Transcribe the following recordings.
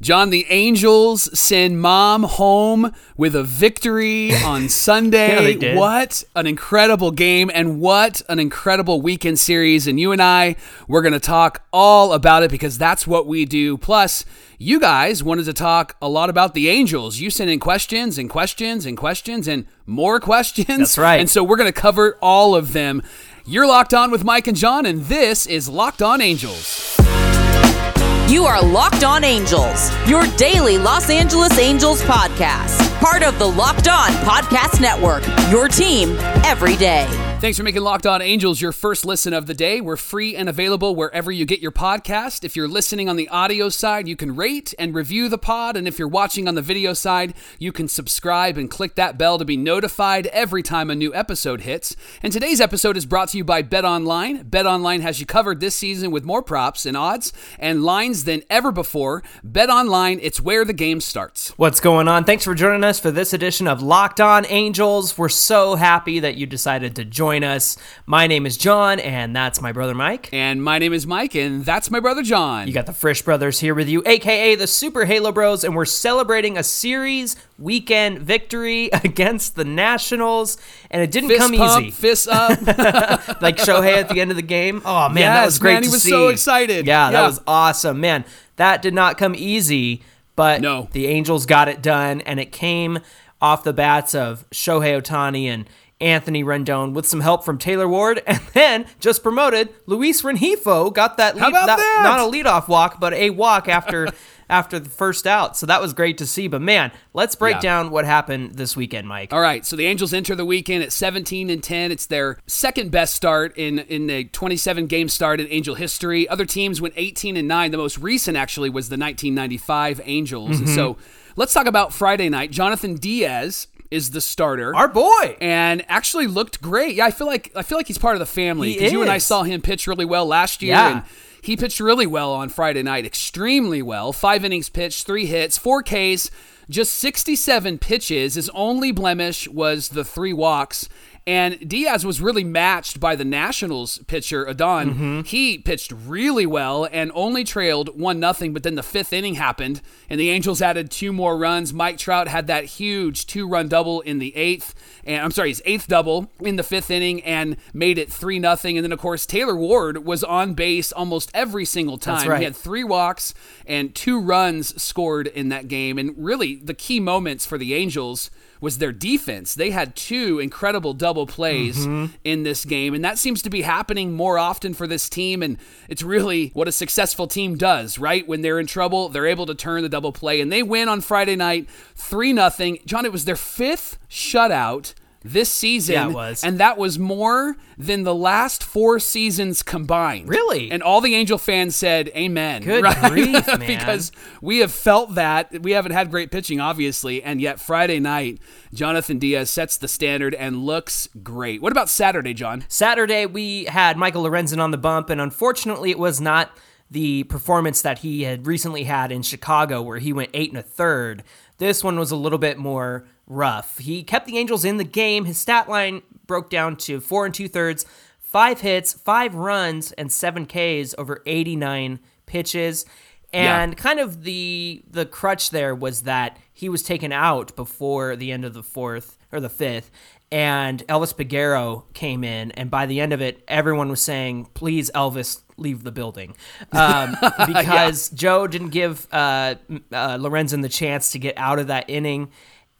John, the Angels send mom home with a victory on Sunday. Yeah. What an incredible game and what an incredible weekend series. And you and I, we're going to talk all about it because that's what we do. Plus, you guys wanted to talk a lot about the Angels. You sent in questions and questions and questions and more questions. That's right. And so we're going to cover all of them. You're locked on with Mike and John, and this is Locked On Angels. You are Locked On Angels, your daily Los Angeles Angels podcast. Part of the Locked On Podcast Network, your team every day. Thanks for making Locked On Angels your first listen of the day. We're free and available wherever you get your podcast. If you're listening on the audio side, you can rate and review the pod. And if you're watching on the video side, you can subscribe and click that bell to be notified every time a new episode hits. And today's episode is brought to you by Bet Online. Bet Online has you covered this season with more props and odds and lines than ever before. Bet Online, it's where the game starts. What's going on? Thanks for joining us for this edition of Locked On Angels. We're so happy that you decided to join us. My name is John, and that's my brother Mike. And my name is Mike, and that's my brother John. You got the Frisch brothers here with you, aka the Super Halo Bros, and we're celebrating a series weekend victory against the Nationals, and it didn't Fist come pump, easy. Fists up. like Shohei at the end of the game. Oh man, that was great man, he was see. so excited. Yeah, that was awesome, man. That did not come easy, but No. the Angels got it done, and it came off the bats of Shohei Ohtani and Anthony Rendon with some help from Taylor Ward, and then just promoted Luis Rengifo got that, lead, not, that? not a leadoff walk, but a walk after after the first out. So that was great to see. But man, let's break Yeah. down what happened this weekend, Mike. All right, so the Angels enter the weekend at 17 and 10. It's their second best start in in the 27 game start in Angel history. Other teams went 18 and 9. The most recent actually was the 1995 Angels. And mm-hmm. so let's talk about Friday night. Jhonathan Diaz is the starter. Our boy. and actually looked great. Yeah, I feel like I feel like he's part of the family because you and I saw him pitch really well last year, Yeah. and he pitched really well on Friday night, extremely well. Five innings pitched, three hits, four Ks, just 67 pitches. His only blemish was the three walks. And Diaz was really matched by the Nationals pitcher Adon. Mm-hmm. He pitched really well and only trailed one nothing. But then the fifth inning happened, and the Angels added two more runs. Mike Trout had that huge two-run double in the eighth, and I'm sorry, his eighth double in the fifth inning, and made it three nothing. And then of course Taylor Ward was on base almost every single time. Right. He had three walks and two runs scored in that game. And really, the key moments for the Angels was their defense. They had two incredible double plays mm-hmm. in this game, and that seems to be happening more often for this team. And it's really what a successful team does, right? When they're in trouble, they're able to turn the double play, and they win on Friday night, three nothing. John, it was their fifth shutout. This season, Yeah, it was. and that was more than the last four seasons combined. Really? And all the Angel fans said, "Amen." Good right? grief, man. because we have felt that we haven't had great pitching, obviously, and yet Friday night, Jhonathan Diaz sets the standard and looks great. What about Saturday, John? Saturday, we had Michael Lorenzen on the bump, and unfortunately, it was not the performance that he had recently had in Chicago, where he went eight and a third. This one was a little bit more rough. He kept the Angels in the game. His stat line broke down to four and two thirds, five hits, five runs, and seven Ks over 89 pitches. And kind of the the crutch there was that he was taken out before the end of the fourth or the fifth, and Elvis Peguero came in, and by the end of it, everyone was saying, "Please, Elvis, leave the building," um, because Joe didn't give uh, uh, Lorenzen the chance to get out of that inning.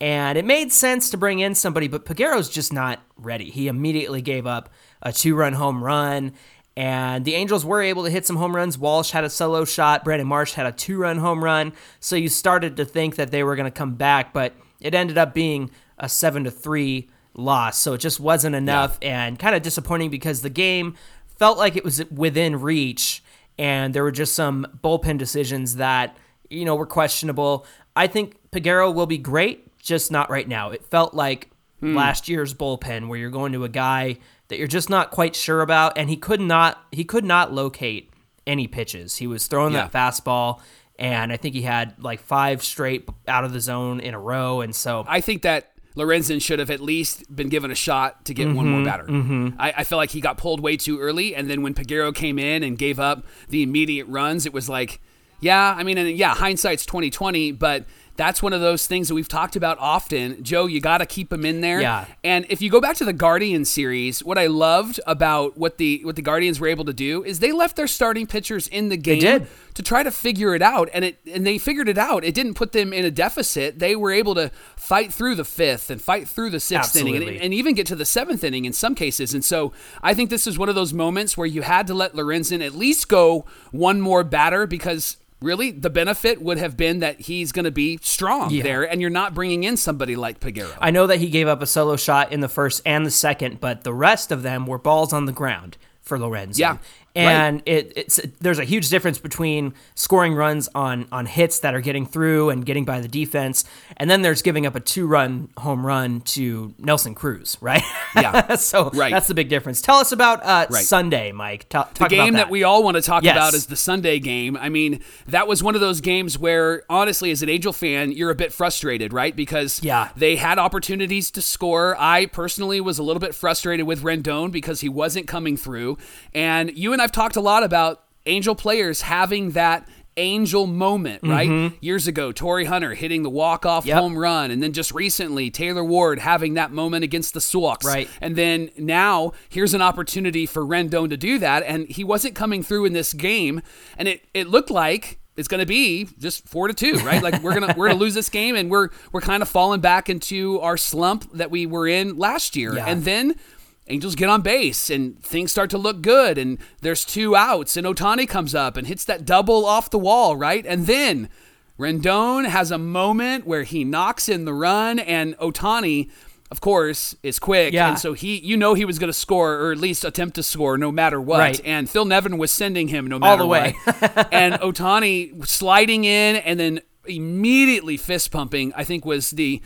And it made sense to bring in somebody, but Peguero's just not ready. He immediately gave up a two-run home run, and the Angels were able to hit some home runs. Walsh had a solo shot. Brandon Marsh had a two run home run. So you started to think that they were going to come back, but it ended up being a 7 to 3 loss. So it just wasn't enough and kind of disappointing because the game felt like it was within reach and there were just some bullpen decisions that, you know, were questionable. I think Peguero will be great, just not right now. It felt like hmm. last year's bullpen where you're going to a guy that you're just not quite sure about and he could not he could not locate any pitches. He was throwing that fastball and I think he had like five straight out of the zone in a row and so I think that Lorenzen should have at least been given a shot to get one more mm-hmm, batter. Mm-hmm. I, I feel like he got pulled way too early, and then when Peguero came in and gave up the immediate runs, it was like, Yeah, I mean, and yeah, hindsight's twenty twenty, but that's one of those things that we've talked about often. Joe, you got to keep him in there. Yeah. And if you go back to the Guardian series, what I loved about what the what the Guardians were able to do is they left their starting pitchers in the game to try to figure it out, and it and they figured it out. It didn't put them in a deficit. They were able to fight through the fifth and fight through the sixth inning, and, and even get to the seventh inning in some cases. And so I think this is one of those moments where you had to let Lorenzen at least go one more batter because. Really, the benefit would have been that he's going to be strong Yeah. there, and you're not bringing in somebody like Peguero. I know that he gave up a solo shot in the first and the second, but the rest of them were balls on the ground for Lorenzo. Yeah, And it, it's there's a huge difference between scoring runs on on hits that are getting through and getting by the defense, and then there's giving up a two run home run to Nelson Cruz, right? Yeah. so Right. that's the big difference. Tell us about uh, Right. Sunday, Mike. Ta- the game about that. we all want to talk Yes. about is the Sunday game. I mean, that was one of those games where, honestly, as an Angel fan, you're a bit frustrated, right? Because Yeah. they had opportunities to score. I personally was a little bit frustrated with Rendon because he wasn't coming through. And you and I've talked a lot about Angel players having that. Angel moment, right? Years ago, Torii Hunter hitting the walk-off Mm-hmm. Yep. home run, and then just recently, Taylor Ward having that moment against the Sioux. Right. And then now here's an opportunity for Rendon to do that, and he wasn't coming through in this game, and it it looked like it's going to be just four to two, right? Like we're gonna we're gonna lose this game, and we're we're kind of falling back into our slump that we were in last year, Yeah. and then. Angels get on base and things start to look good, and there's two outs, and Ohtani comes up and hits that double off the wall, right? And then Rendon has a moment where he knocks in the run, and Ohtani, of course, is quick, Yeah. and so he, you know, he was going to score or at least attempt to score no matter what. Right. And Phil Nevin was sending him no matter All the way. what. and Ohtani sliding in and then immediately fist pumping. I think was the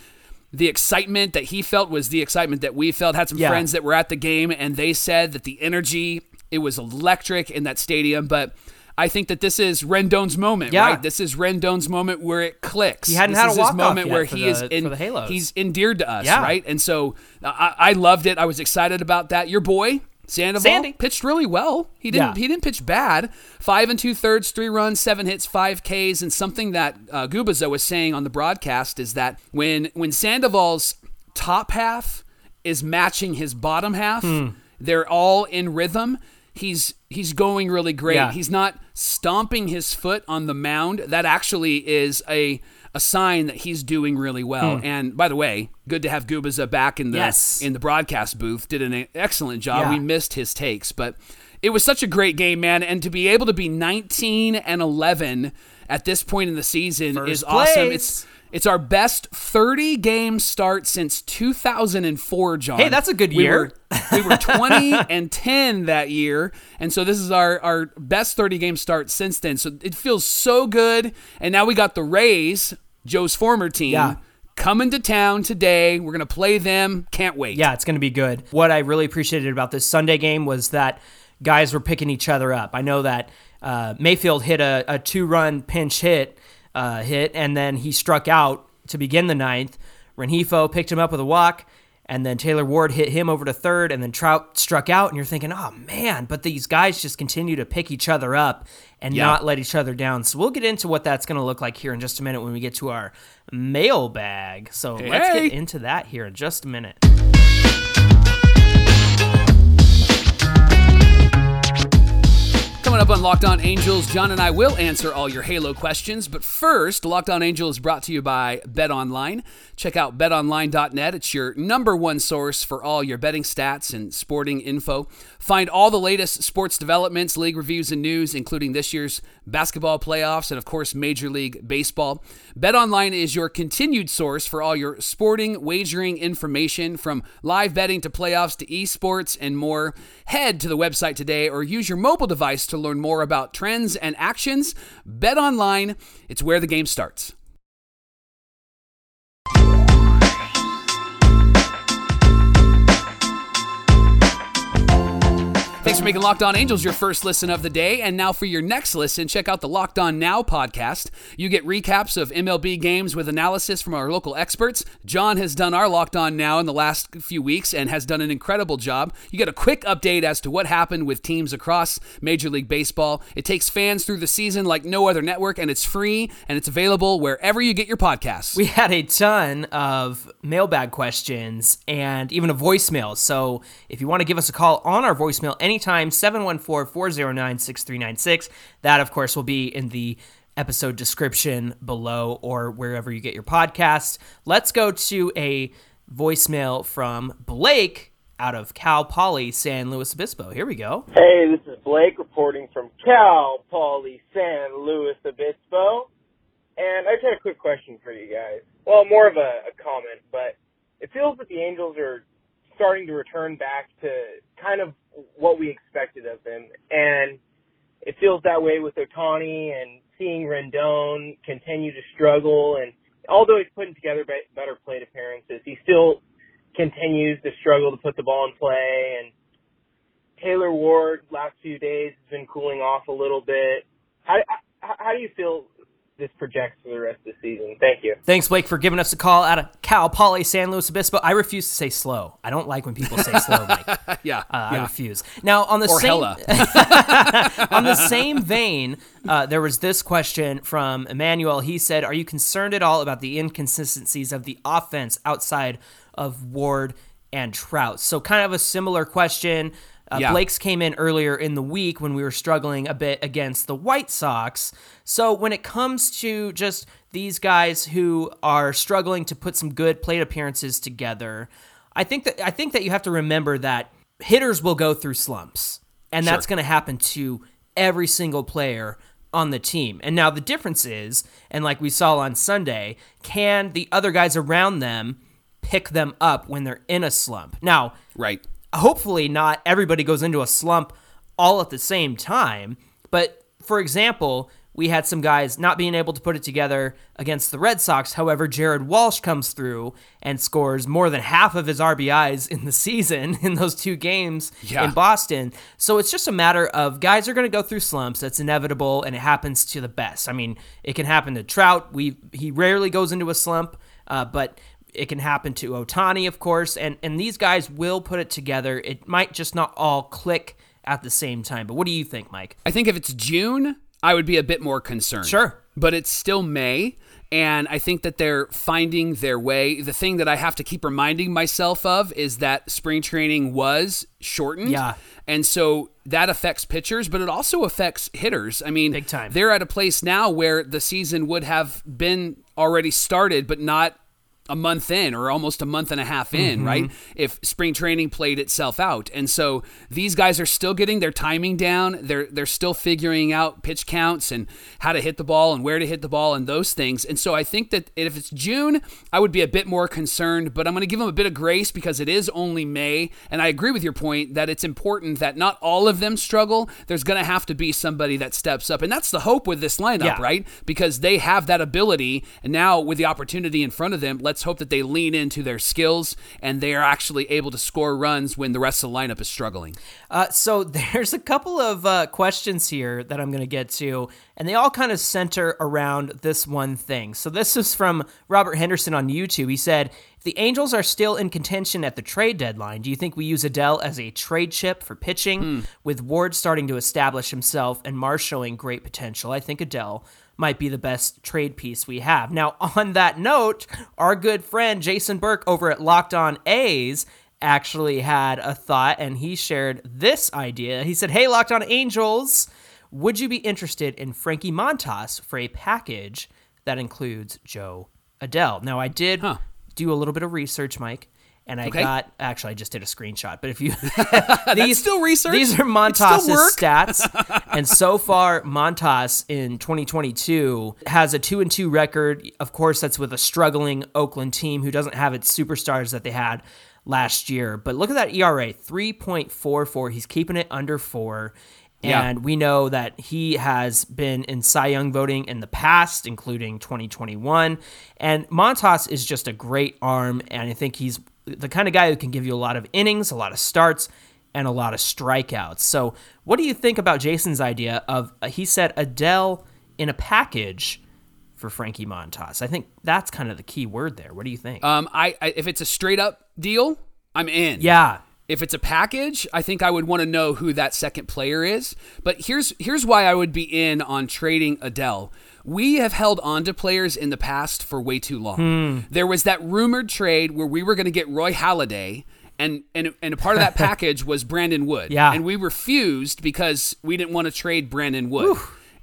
the excitement that he felt was the excitement that we felt. Had some Yeah. friends that were at the game, and they said that the energy it was electric in that stadium, but. I think that this is Rendon's moment, Yeah. right? This is Rendon's moment where it clicks. He hadn't this had a is his walk-off moment where he the- is in, the Halos. he's endeared to us, Yeah. right? And so I, I loved it. I was excited about that. Your boy Sandoval Sandy. pitched really well. He didn't. Yeah. He didn't pitch bad. Five and two thirds, three runs, seven hits, five Ks, and something that uh, Gubicza was saying on the broadcast is that when when Sandoval's top half is matching his bottom half, Hmm. they're all in rhythm. He's he's going really great. Yeah. He's not stomping his foot on the mound. That actually is a a sign that he's doing really well. And by the way, good to have Gubicza back in the Hmm. Yes. in the broadcast booth. Did an excellent job. Yeah. We missed his takes, but it was such a great game, man. And to be able to be 19 and 11 at this point in the season First is awesome. It's it's our best 30 game start since 2004, John. Hey, that's a good We year. We were 20 and 10 that year, and so this is our our best 30 game start since then. So it feels so good. And now we got the Rays, Joe's former team, Yeah. coming to town today. We're gonna play them. Can't wait. Yeah, it's going to be good. What I really appreciated about this Sunday game was that guys were picking each other up. I know that uh, Mayfield hit a, a two-run pinch hit, uh, hit, and then he struck out to begin the ninth. Rengifo picked him up with a walk, and then Taylor Ward hit him over to third, and then Trout struck out. And you're thinking, oh man! But these guys just continue to pick each other up and Yeah. not let each other down. So we'll get into what that's going to look like here in just a minute when we get to our mailbag. So let's get into that here in just a minute. Coming up on Locked On Angels, John and I will answer all your Halo questions. But first, Locked On Angel is brought to you by Bet Online. Check out betonline.net. It's your number one source for all your betting stats and sporting info. Find all the latest sports developments, league reviews, and news, including this year's basketball playoffs and, of course, Major League Baseball. Bet Online is your continued source for all your sporting wagering information from live betting to playoffs to esports and more. Head to the website today or use your mobile device to learn more about trends and actions. Bet Online, it's where the game starts. Thanks for making Locked On Angels your first listen of the day. And now for your next listen, check out the Locked On Now podcast. You get recaps of MLB games with analysis from our local experts. John has done our Locked On Now in the last few weeks and has done an incredible job. You get a quick update as to what happened with teams across Major League Baseball. It takes fans through the season like no other network, and it's free and it's available wherever you get your podcasts. We had a ton of mailbag questions and even a voicemail. So if you want to give us a call on our voicemail anytime, 714 409 6396. That, of course, will be in the episode description below or wherever you get your podcast. Let's go to a voicemail from Blake out of Cal Poly San Luis Obispo. Here we go. Hey, this is Blake reporting from Cal Poly San Luis Obispo. And I just had a quick question for you guys. Well, more of a, a comment, but it feels that the Angels are starting to return back to kind of what we expected of them. And it feels that way with Ohtani and seeing Rendon continue to struggle. And although he's putting together better plate appearances, he still continues to struggle to put the ball in play. And Taylor Ward, last few days, has been cooling off a little bit. How, how, how do you feel this projects for the rest of the season. Thank you. Thanks, Blake, for giving us a call out of Cal Poly San Luis Obispo. I refuse to say slow. I don't like when people say slow, Mike. yeah, uh, yeah, I refuse. Now, on the or same hella. on the same vein, uh, there was this question from Emmanuel. He said, "Are you concerned at all about the inconsistencies of the offense outside of Ward?" And Trout. So, kind of a similar question. Uh, Yeah. Blake's came in earlier in the week when we were struggling a bit against the White Sox. So when it comes to just these guys who are struggling to put some good plate appearances together, I think that I think that you have to remember that hitters will go through slumps, and that's going to happen to every single player on the team. And now the difference is, and like we saw on Sunday, can the other guys around them pick them up when they're in a slump? Now, Right. Hopefully not everybody goes into a slump all at the same time. But for example, we had some guys not being able to put it together against the Red Sox. However, Jared Walsh comes through and scores more than half of his RBIs in the season in those two games Yeah. in Boston. So it's just a matter of guys are going to go through slumps. That's inevitable, and it happens to the best. I mean, it can happen to Trout. We he rarely goes into a slump, uh, but it can happen to Ohtani, of course, and and these guys will put it together. It might just not all click at the same time. But what do you think, Mike? I think if it's June, I would be a bit more concerned. Sure. But it's still May. And I think that they're finding their way. The thing that I have to keep reminding myself of is that spring training was shortened. Yeah. And so that affects pitchers, but it also affects hitters. I mean, Big time. they're at a place now where the season would have been already started, but not a month in or almost a month and a half in, Mm-hmm. right? If spring training played itself out. And so these guys are still getting their timing down. They're they're still figuring out pitch counts and how to hit the ball and where to hit the ball and those things. And so I think that if it's June, I would be a bit more concerned, but I'm going to give them a bit of grace because it is only May. And I agree with your point that it's important that not all of them struggle. There's going to have to be somebody that steps up. And that's the hope with this lineup, Yeah. right? Because they have that ability. And now with the opportunity in front of them, let's hope that they lean into their skills and they are actually able to score runs when the rest of the lineup is struggling. Uh, so there's a couple of uh, questions here that I'm going to get to, and they all kind of center around this one thing. So this is from Robert Henderson on YouTube. He said, "If the Angels are still in contention at the trade deadline, do you think we use Adell as a trade chip for pitching, with Ward starting to establish himself and Marsh showing great potential? I think Adell." Might be the best trade piece we have. Now, on that note, our good friend Jason Burke over at Locked On A's actually had a thought and he shared this idea. He said, Hey, Locked On Angels, would you be interested in Frankie Montas for a package that includes Jo Adell? Now, I did Huh. do a little bit of research, Mike. And I Okay. got actually I just did a screenshot, but if you That's still research. these are Montas' stats, and so far Montas in 2022 has a two and two record. Of course, that's with a struggling Oakland team who doesn't have its superstars that they had last year. But look at that ERA, 3.44. He's keeping it under four. Yeah. And we know that he has been in Cy Young voting in the past, including 2021. And Montas is just a great arm, and I think he's the kind of guy who can give you a lot of innings, a lot of starts, and a lot of strikeouts. So, what do you think about Jason's idea of uh, he said Adell in a package for Frankie Montas? I think that's kind of the key word there. What do you think? Um, I, I if it's a straight up deal, I'm in. yeah. If it's a package, I think I would want to know who that second player is. But here's here's why I would be in on trading Adell. We have held on to players in the past for way too long. Hmm. There was that rumored trade where we were going to get Roy Halladay. And, and, and a part of that package was Brandon Wood. Yeah. And we refused because we didn't want to trade Brandon Wood.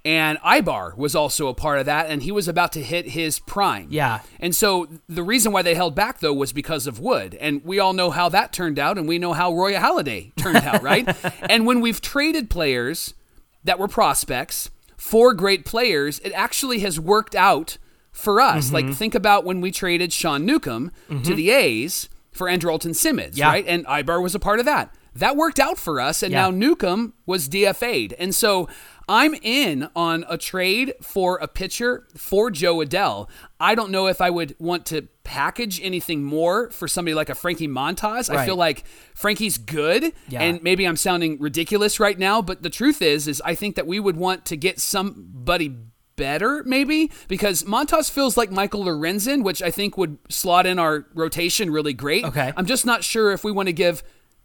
And Aybar was also a part of that, and he was about to hit his prime. Yeah. And so the reason why they held back though was because of Wood, and we all know how that turned out, and we know how Roy Halladay turned out, right? and when we've traded players that were prospects for great players, it actually has worked out for us. Mm-hmm. Like think about when we traded Sean Newcomb to the A's for Andrelton Simmons, Yeah. right? And Aybar was a part of that. That worked out for us, and Yeah. now Newcomb was DFA'd. And so I'm in on a trade for a pitcher for Jo Adell. I don't know if I would want to package anything more for somebody like a Frankie Montas. I feel like Frankie's good, Yeah. and maybe I'm sounding ridiculous right now, but the truth is, is I think that we would want to get somebody better, maybe, because Montas feels like Michael Lorenzen, which I think would slot in our rotation really great. Okay. I'm just not sure if we want to give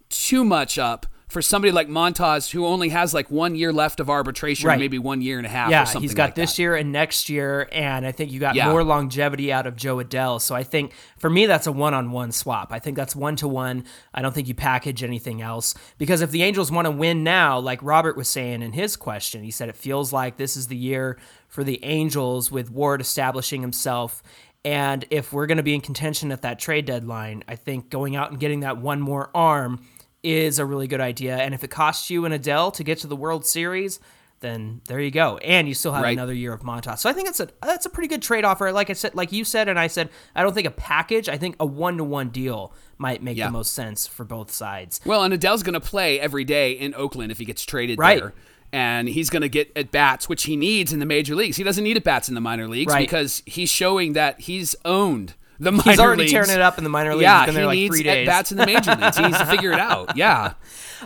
too much up for somebody like Montas who only has like one year left of arbitration, Right. maybe one year and a half. Yeah, or something he's got like this that. year and next year, and I think you got Yeah. more longevity out of Jo Adell. So I think for me, that's a one-on-one swap. I think that's one-to-one. I don't think you package anything else because if the Angels want to win now, like Robert was saying in his question, he said it feels like this is the year for the Angels with Ward establishing himself. And if we're going to be in contention at that trade deadline, I think going out and getting that one more arm is a really good idea. And if it costs you an Adell to get to the World Series, then there you go. And you still have Right. another year of Montas. So I think that's a that's a pretty good trade offer. Like I said, like you said, and I said, I don't think a package. I think a one to one deal might make Yeah. the most sense for both sides. Well, and Adell's going to play every day in Oakland if he gets traded Right. there. And he's going to get at bats, which he needs in the major leagues. He doesn't need at bats in the minor leagues Right. because he's showing that he's owned the minor He's already leagues. tearing it up in the minor leagues. Yeah, he like needs at bats in the major leagues. He needs to figure it out. Yeah.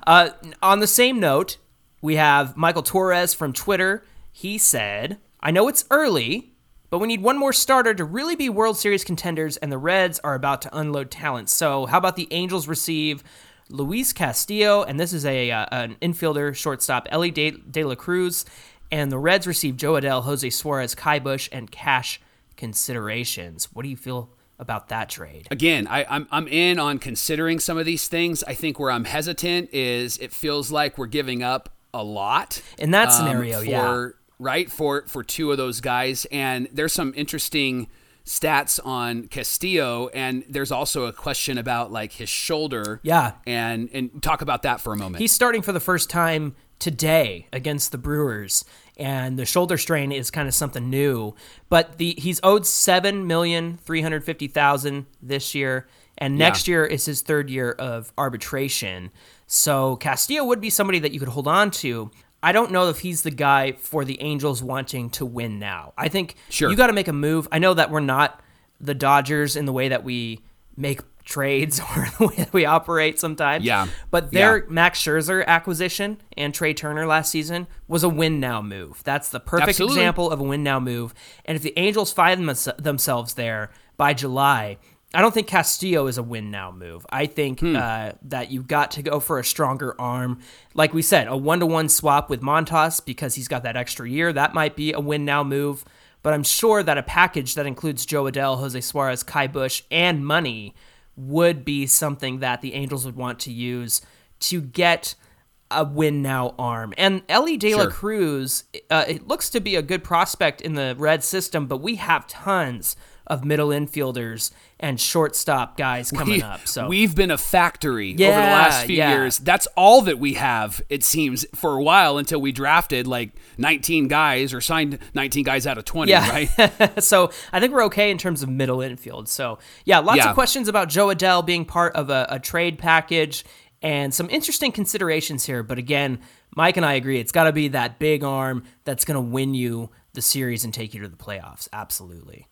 Uh, on the same note, we have Michael Torres from Twitter. He said, I know it's early, but we need one more starter to really be World Series contenders, and the Reds are about to unload talent. So, how about the Angels receive Luis Castillo, and this is a uh, an infielder, shortstop, Elly De, De La Cruz, and the Reds receive Jo Adell, Jose Suarez, Ky Bush, and cash considerations. What do you feel about that trade? again, I, I'm I'm in on considering some of these things. I think where I'm hesitant is it feels like we're giving up a lot In that um, scenario, for, yeah. right for for two of those guys, and there's some interesting stats on Castillo, and there's also a question about like his shoulder, Yeah. and and talk about that for a moment. He's starting for the first time today against the Brewers, and the shoulder strain is kind of something new. But the he's owed seven million three hundred fifty thousand this year, and next year is his third year of arbitration. So Castillo would be somebody that you could hold on to. I don't know if he's the guy for the Angels wanting to win now. I think Sure. you got to make a move. I know that we're not the Dodgers in the way that we make trades or the way that we operate sometimes. Yeah. But their Yeah. Max Scherzer acquisition and Trea Turner last season was a win now move. That's the perfect Absolutely. example of a win now move. And if the Angels find them- themselves there by July, I don't think Castillo is a win now move. I think Hmm. uh, that you've got to go for a stronger arm. Like we said, a one to one swap with Montas because he's got that extra year. That might be a win now move. But I'm sure that a package that includes Jo Adell, Jose Suarez, Ky Bush, and money would be something that the Angels would want to use to get a win now arm. And Elly De La Sure. Cruz, uh, it looks to be a good prospect in the red system, but we have tons of middle infielders and shortstop guys coming We- up. So we've been a factory over the last few yeah. years. That's all that we have, it seems, for a while until we drafted like 19 guys or signed 19 guys out of 20, Yeah. right? so I think we're okay in terms of middle infield. So yeah, lots Yeah. of questions about Jo Adell being part of a, a trade package and some interesting considerations here. But again, Mike and I agree it's got to be that big arm that's going to win you the series and take you to the playoffs. Absolutely.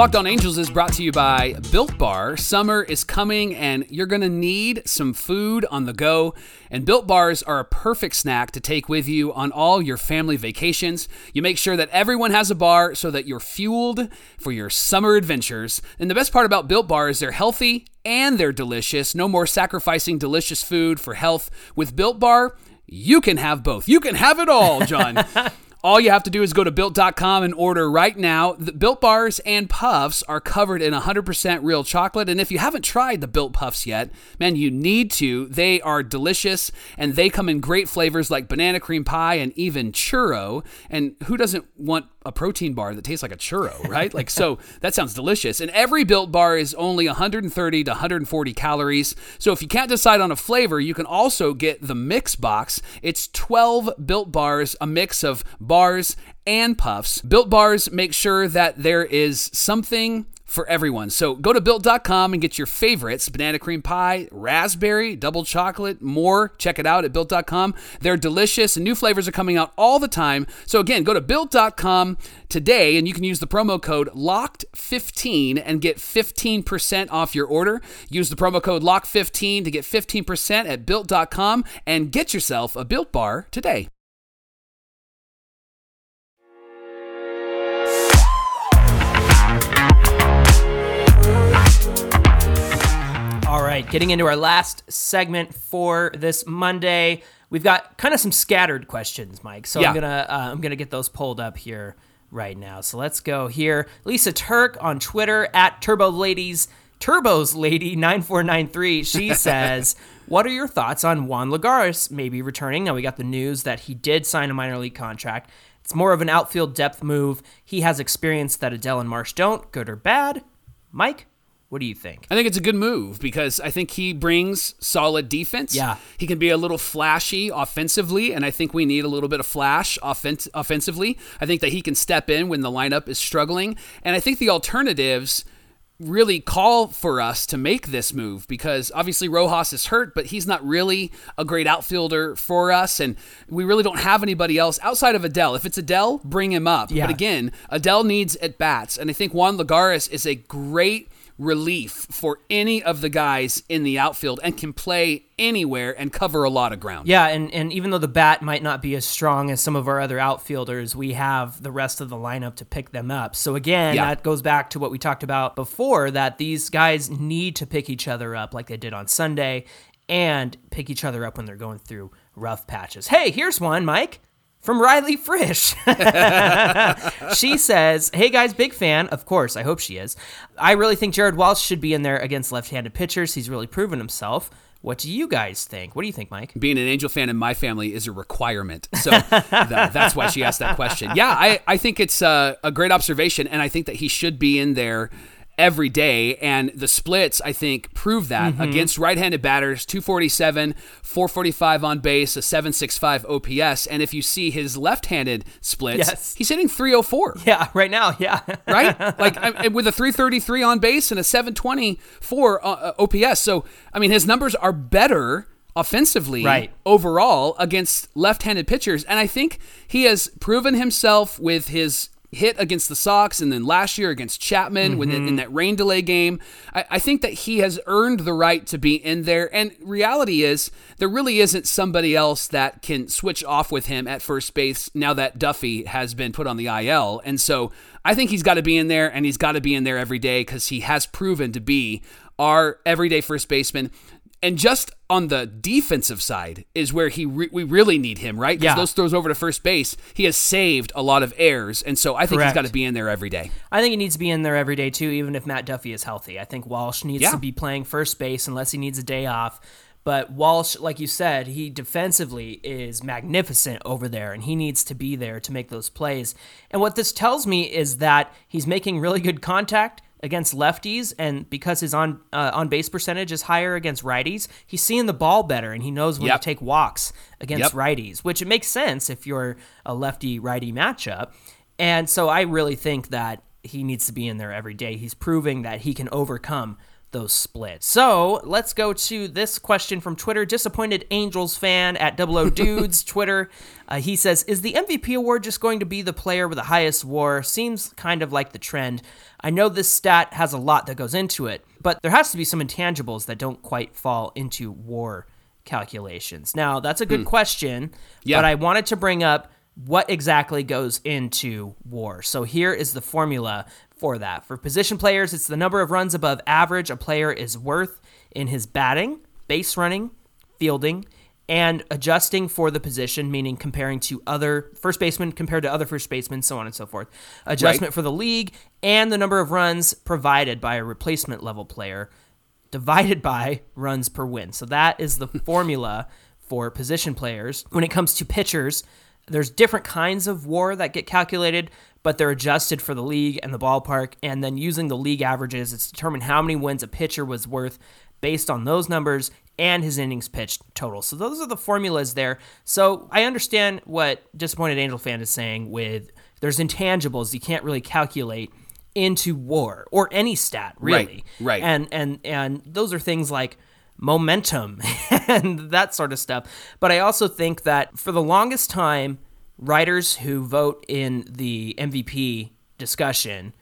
Locked On Angels is brought to you by Built Bar. Summer is coming and you're going to need some food on the go. And Built Bars are a perfect snack to take with you on all your family vacations. You make sure that everyone has a bar so that you're fueled for your summer adventures. And the best part about Built Bar is they're healthy and they're delicious. No more sacrificing delicious food for health. With Built Bar, you can have both. You can have it all, John. All you have to do is go to built.com and order right now. The built bars and puffs are covered in 100% real chocolate. And if you haven't tried the built puffs yet, man, you need to. They are delicious and they come in great flavors like banana cream pie and even churro. And who doesn't want a protein bar that tastes like a churro, right? like, so that sounds delicious. And every built bar is only 130 to 140 calories. So if you can't decide on a flavor, you can also get the mix box. It's 12 built bars, a mix of bars and puffs. Built bars make sure that there is something for everyone. So go to built.com and get your favorites banana cream pie, raspberry, double chocolate, more. Check it out at built.com. They're delicious and new flavors are coming out all the time. So again, go to built.com today and you can use the promo code LOCKED15 and get 15% off your order. Use the promo code LOCK15 to get 15% at built.com and get yourself a built bar today. All right, getting into our last segment for this Monday, we've got kind of some scattered questions, Mike. So Yeah. I'm gonna uh, I'm gonna get those pulled up here right now. So let's go here. Lisa Turk on Twitter at Turbo Ladies Turbos Lady nine four nine three. She says, "What are your thoughts on Juan Lagares maybe returning?" Now we got the news that he did sign a minor league contract. It's more of an outfield depth move. He has experience that Adell and Marsh don't. Good or bad, Mike? What do you think? I think it's a good move because I think he brings solid defense. Yeah. He can be a little flashy offensively, and I think we need a little bit of flash offen- offensively. I think that he can step in when the lineup is struggling. And I think the alternatives really call for us to make this move because obviously Rojas is hurt, but he's not really a great outfielder for us. And we really don't have anybody else outside of Adell. If it's Adell, bring him up. Yeah. But again, Adell needs at bats. And I think Juan Lagares is a great relief for any of the guys in the outfield and can play anywhere and cover a lot of ground. Yeah, and, and even though the bat might not be as strong as some of our other outfielders, we have the rest of the lineup to pick them up. So again, Yeah. that goes back to what we talked about before that these guys need to pick each other up like they did on Sunday and pick each other up when they're going through rough patches. Hey, here's one, Mike. From Riley Frisch. she says, Hey guys, big fan. Of course, I hope she is. I really think Jared Walsh should be in there against left handed pitchers. He's really proven himself. What do you guys think? What do you think, Mike? being an Angel fan in my family is a requirement. So that, that's why she asked that question. Yeah, I, I think it's a, a great observation, and I think that he should be in there every day. And the splits, I think, prove that Mm-hmm. against right handed batters 247, 445 on base, a 765 OPS. And if you see his left handed splits, Yes. he's hitting 304. Yeah, right now, yeah. right? Like I, with a 333 on base and a 724 uh, OPS. So, I mean, his numbers are better offensively Right. overall against left-handed pitchers and I think he has proven himself with his hit against the Sox and then last year against Chapman when in, in that rain delay game. I, I think that he has earned the right to be in there. And reality is there really isn't somebody else that can switch off with him at first base now that Duffy has been put on the IL. And so I think he's got to be in there and he's got to be in there every day because he has proven to be our everyday first baseman. And just on the defensive side is where he re- we really need him, right? 'Cause Yeah. those throws over to first base, he has saved a lot of errors, and so I think he's got to be in there every day. I think he needs to be in there every day too, even if Matt Duffy is healthy. I think Walsh needs Yeah. to be playing first base unless he needs a day off. But Walsh, like you said, he defensively is magnificent over there, and he needs to be there to make those plays. And what this tells me is that he's making really good contact against lefties, and because his on uh, on base percentage is higher against righties, he's seeing the ball better, and he knows when Yep. to take walks against Yep. righties, which it makes sense if you're a lefty righty matchup. And so I really think that he needs to be in there every day. He's proving that he can overcome those splits. So let's go to this question from Twitter. Disappointed Angels fan at Double O Dudes Twitter. Uh, he says, "Is the MVP award just going to be the player with the highest WAR? Seems kind of like the trend. I know this stat has a lot that goes into it, but there has to be some intangibles that don't quite fall into WAR calculations. Now that's a good question, Yeah. but I wanted to bring up." What exactly goes into WAR? So here is the formula for that. For position players, it's the number of runs above average a player is worth in his batting, base running, fielding, and adjusting for the position, meaning comparing to other first basemen compared to other first basemen, so on and so forth. Adjustment for the league, and the number of runs provided by a replacement level player divided by runs per win. So that is the formula for position players. When it comes to pitchers, there's different kinds of WAR that get calculated, but they're adjusted for the league and the ballpark. And then using the league averages, it's determined how many wins a pitcher was worth based on those numbers and his innings pitched total. So those are the formulas there. So I understand what Disappointed Angel fan is saying with there's intangibles you can't really calculate into WAR or any stat really. right. right. And and and those are things like momentum and that sort of stuff. But I also think that for the longest time, writers who vote in the MVP discussion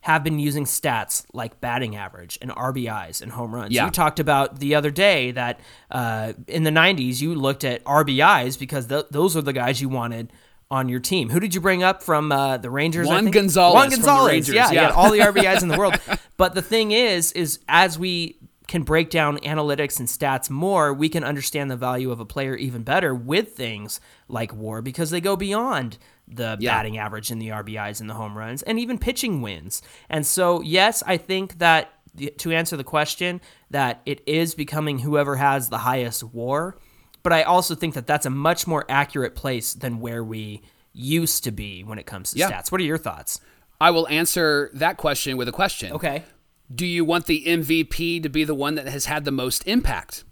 have been using stats like batting average and RBIs and home runs. Yeah. You talked about the other day that uh, in the 90s you looked at RBIs because th- those are the guys you wanted on your team. Who did you bring up from uh, the Rangers? I Juan? Gonzalez Juan from the Gonzalez. Rangers, Yeah, yeah. yeah, all the RBIs in the world. But the thing is, is as we can break down analytics and stats more, we can understand the value of a player even better with things like WAR because they go beyond the Yeah. batting average and the RBIs and the home runs and even pitching wins. And so, yes, I think that to answer the question, that it is becoming whoever has the highest WAR. But I also think that that's a much more accurate place than where we used to be when it comes to Yeah. stats. What are your thoughts? I will answer that question with a question. Okay. Do you want the MVP to be the one that has had the most impact?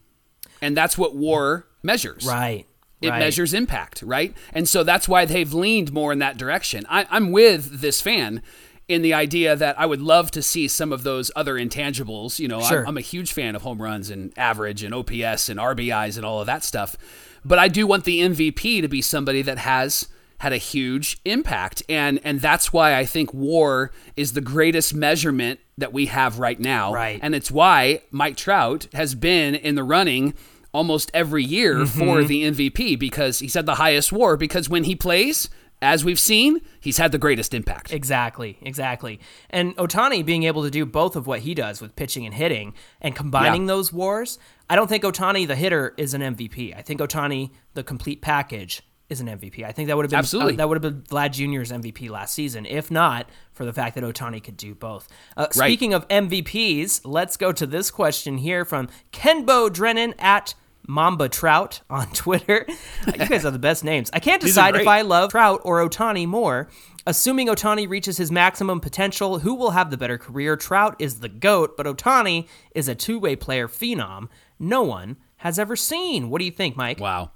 And that's what WAR measures. Right. It right. measures impact, right? And so that's why they've leaned more in that direction. I, I'm with this fan in the idea that I would love to see some of those other intangibles. You know, Sure. I'm, I'm a huge fan of home runs and average and OPS and RBIs and all of that stuff. But I do want the MVP to be somebody that has had a huge impact. And and that's why I think WAR is the greatest measurement that we have right now. Right. And it's why Mike Trout has been in the running almost every year Mm-hmm. for the MVP because he's had the highest WAR. Because when he plays, as we've seen, he's had the greatest impact. Exactly, exactly. And Ohtani being able to do both of what he does with pitching and hitting and combining Yeah. those wars, I don't think Ohtani the hitter is an MVP. I think Ohtani the complete package is an MVP. I think that would have been Absolutely. uh, that would have been Vlad Jr.'s MVP last season, if not for the fact that Ohtani could do both. Uh, Right. Speaking of MVPs, let's go to this question here from Kenbo Drennan at Mamba Trout on Twitter. you guys are the best names. I can't decide if. I love Trout or Ohtani more. Assuming Ohtani reaches his maximum potential, who will have the better career? Trout is the GOAT, but Ohtani is a two way player phenom no one has ever seen. What do you think, Mike? Wow.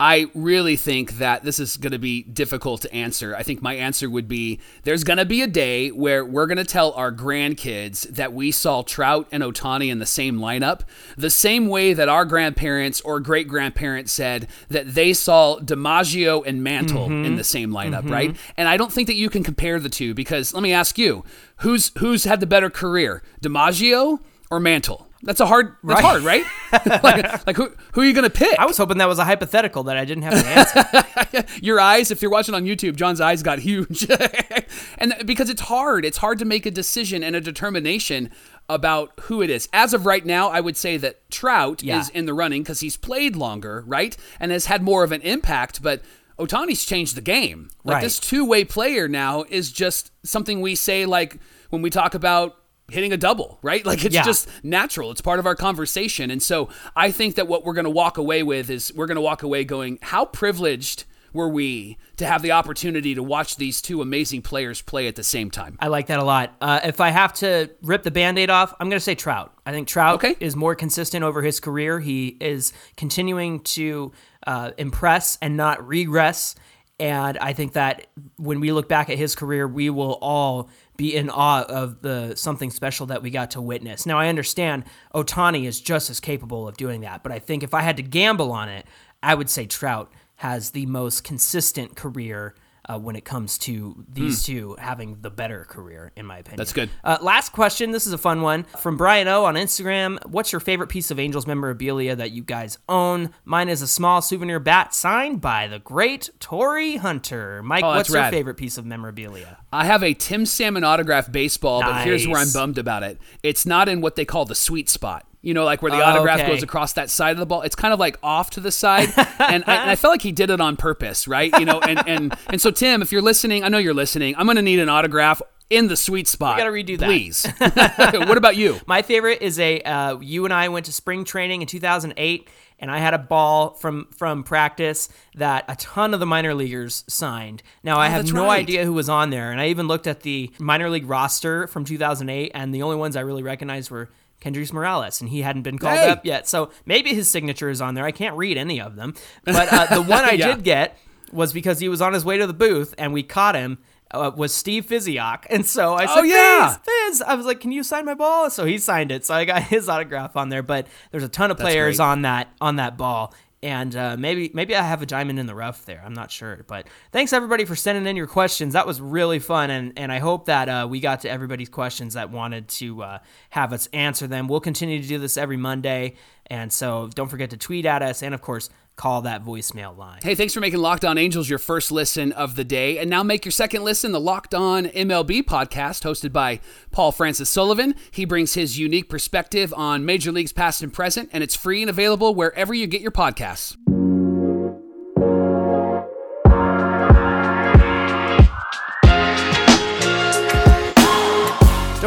I really think that this is going to be difficult to answer. I think my answer would be there's going to be a day where we're going to tell our grandkids that we saw Trout and Ohtani in the same lineup, the same way that our grandparents or great grandparents said that they saw DiMaggio and Mantle mm-hmm. in the same lineup, mm-hmm. right? And I don't think that you can compare the two because let me ask you, who's who's had the better career, DiMaggio or Mantle? That's a hard. That's hard, right? like, like who who are you going to pick? I was hoping that was a hypothetical that I didn't have to answer. your eyes if you're watching on youtube john's eyes got huge and because it's hard it's hard to make a decision and a determination about who it is as of right now i would say that trout Yeah. is in the running because he's played longer right and has had more of an impact but ohtani's changed the game like Right. this two-way player now is just something we say like when we talk about hitting a double right like it's Yeah. just natural. It's part of our conversation. And so I think that what we're going to walk away with is we're going to walk away going, how privileged were we to have the opportunity to watch these two amazing players play at the same time? I like that a lot. Uh, if I have to rip the band aid off, I'm going to say Trout. I think Trout Okay. is more consistent over his career. He is continuing to uh, impress and not regress. And I think that when we look back at his career, we will all be in awe of the something special that we got to witness. Now I understand Ohtani is just as capable of doing that, but I think if I had to gamble on it, I would say Trout has the most consistent career uh, when it comes to these two having the better career, in my opinion. That's good. Uh, last question. This is a fun one from Brian O on Instagram. What's your favorite piece of Angels memorabilia that you guys own? Mine is a small souvenir bat signed by the great Torii Hunter. Mike, Oh, what's your favorite piece of memorabilia? I have a Tim Salmon autograph baseball, but here's where I'm bummed about it. It's not in what they call the sweet spot. You know, like where the Oh, autograph okay. goes across that side of the ball. It's kind of like off to the side, and I, and I felt like he did it on purpose, right? You know, and and and so Tim, if you're listening, I know you're listening. I'm gonna need an autograph in the sweet spot. gotta redo that. please. what about you? My favorite is a uh, you and I went to spring training in 2008, and I had a ball from from practice that a ton of the minor leaguers signed. Now I have Oh, no right. idea who was on there, and I even looked at the minor league roster from 2008, and the only ones I really recognized were. Kendrys Morales, and he hadn't been called Hey. up yet. So maybe his signature is on there. I can't read any of them. But uh, the one I Yeah. did get was because he was on his way to the booth, and we caught him. Uh, was Steve Physioc, and so I said, Oh, yeah. "Fiz, Fizz. I was like, "Can you sign my ball?" So he signed it. So I got his autograph on there. But there's a ton of players great. on that on that ball, and uh, maybe maybe I have a diamond in the rough there. I'm not sure. But thanks everybody for sending in your questions. That was really fun, and and I hope that uh, we got to everybody's questions that wanted to uh, have us answer them. We'll continue to do this every Monday, and so don't forget to tweet at us, and of course call that voicemail line. Hey, thanks for making Locked On Angels your first listen of the day. And now make your second listen the Locked On MLB podcast, hosted by Paul Francis Sullivan. He brings his unique perspective on major leagues past and present, and it's free and available wherever you get your podcasts.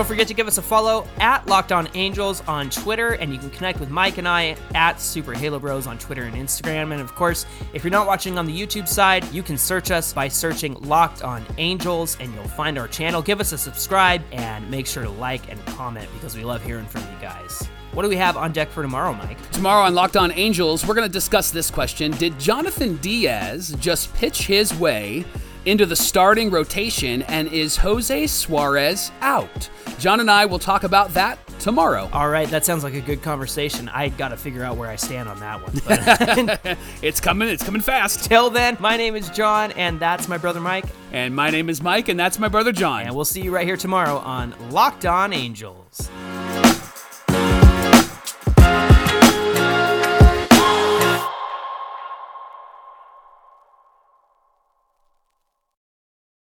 Don't forget to give us a follow at Locked On Angels on Twitter, and you can connect with Mike and I at Super Halo Bros on Twitter and Instagram. And of course, if you're not watching on the YouTube side, you can search us by searching Locked On Angels, and you'll find our channel. Give us a subscribe and make sure to like and comment because we love hearing from you guys. What do we have on deck for tomorrow, Mike? Tomorrow on Locked On Angels, we're going to discuss this question Did Jhonathan Diaz just pitch his way into the starting rotation, and is Jose Suarez out? John and I will talk about that tomorrow. All right, that sounds like a good conversation. I got to figure out where I stand on that one. It's coming, it's coming fast. till then, my name is John, and that's my brother Mike, And my name is Mike, and that's my brother John. and we'll see you right here tomorrow on Locked On Angels.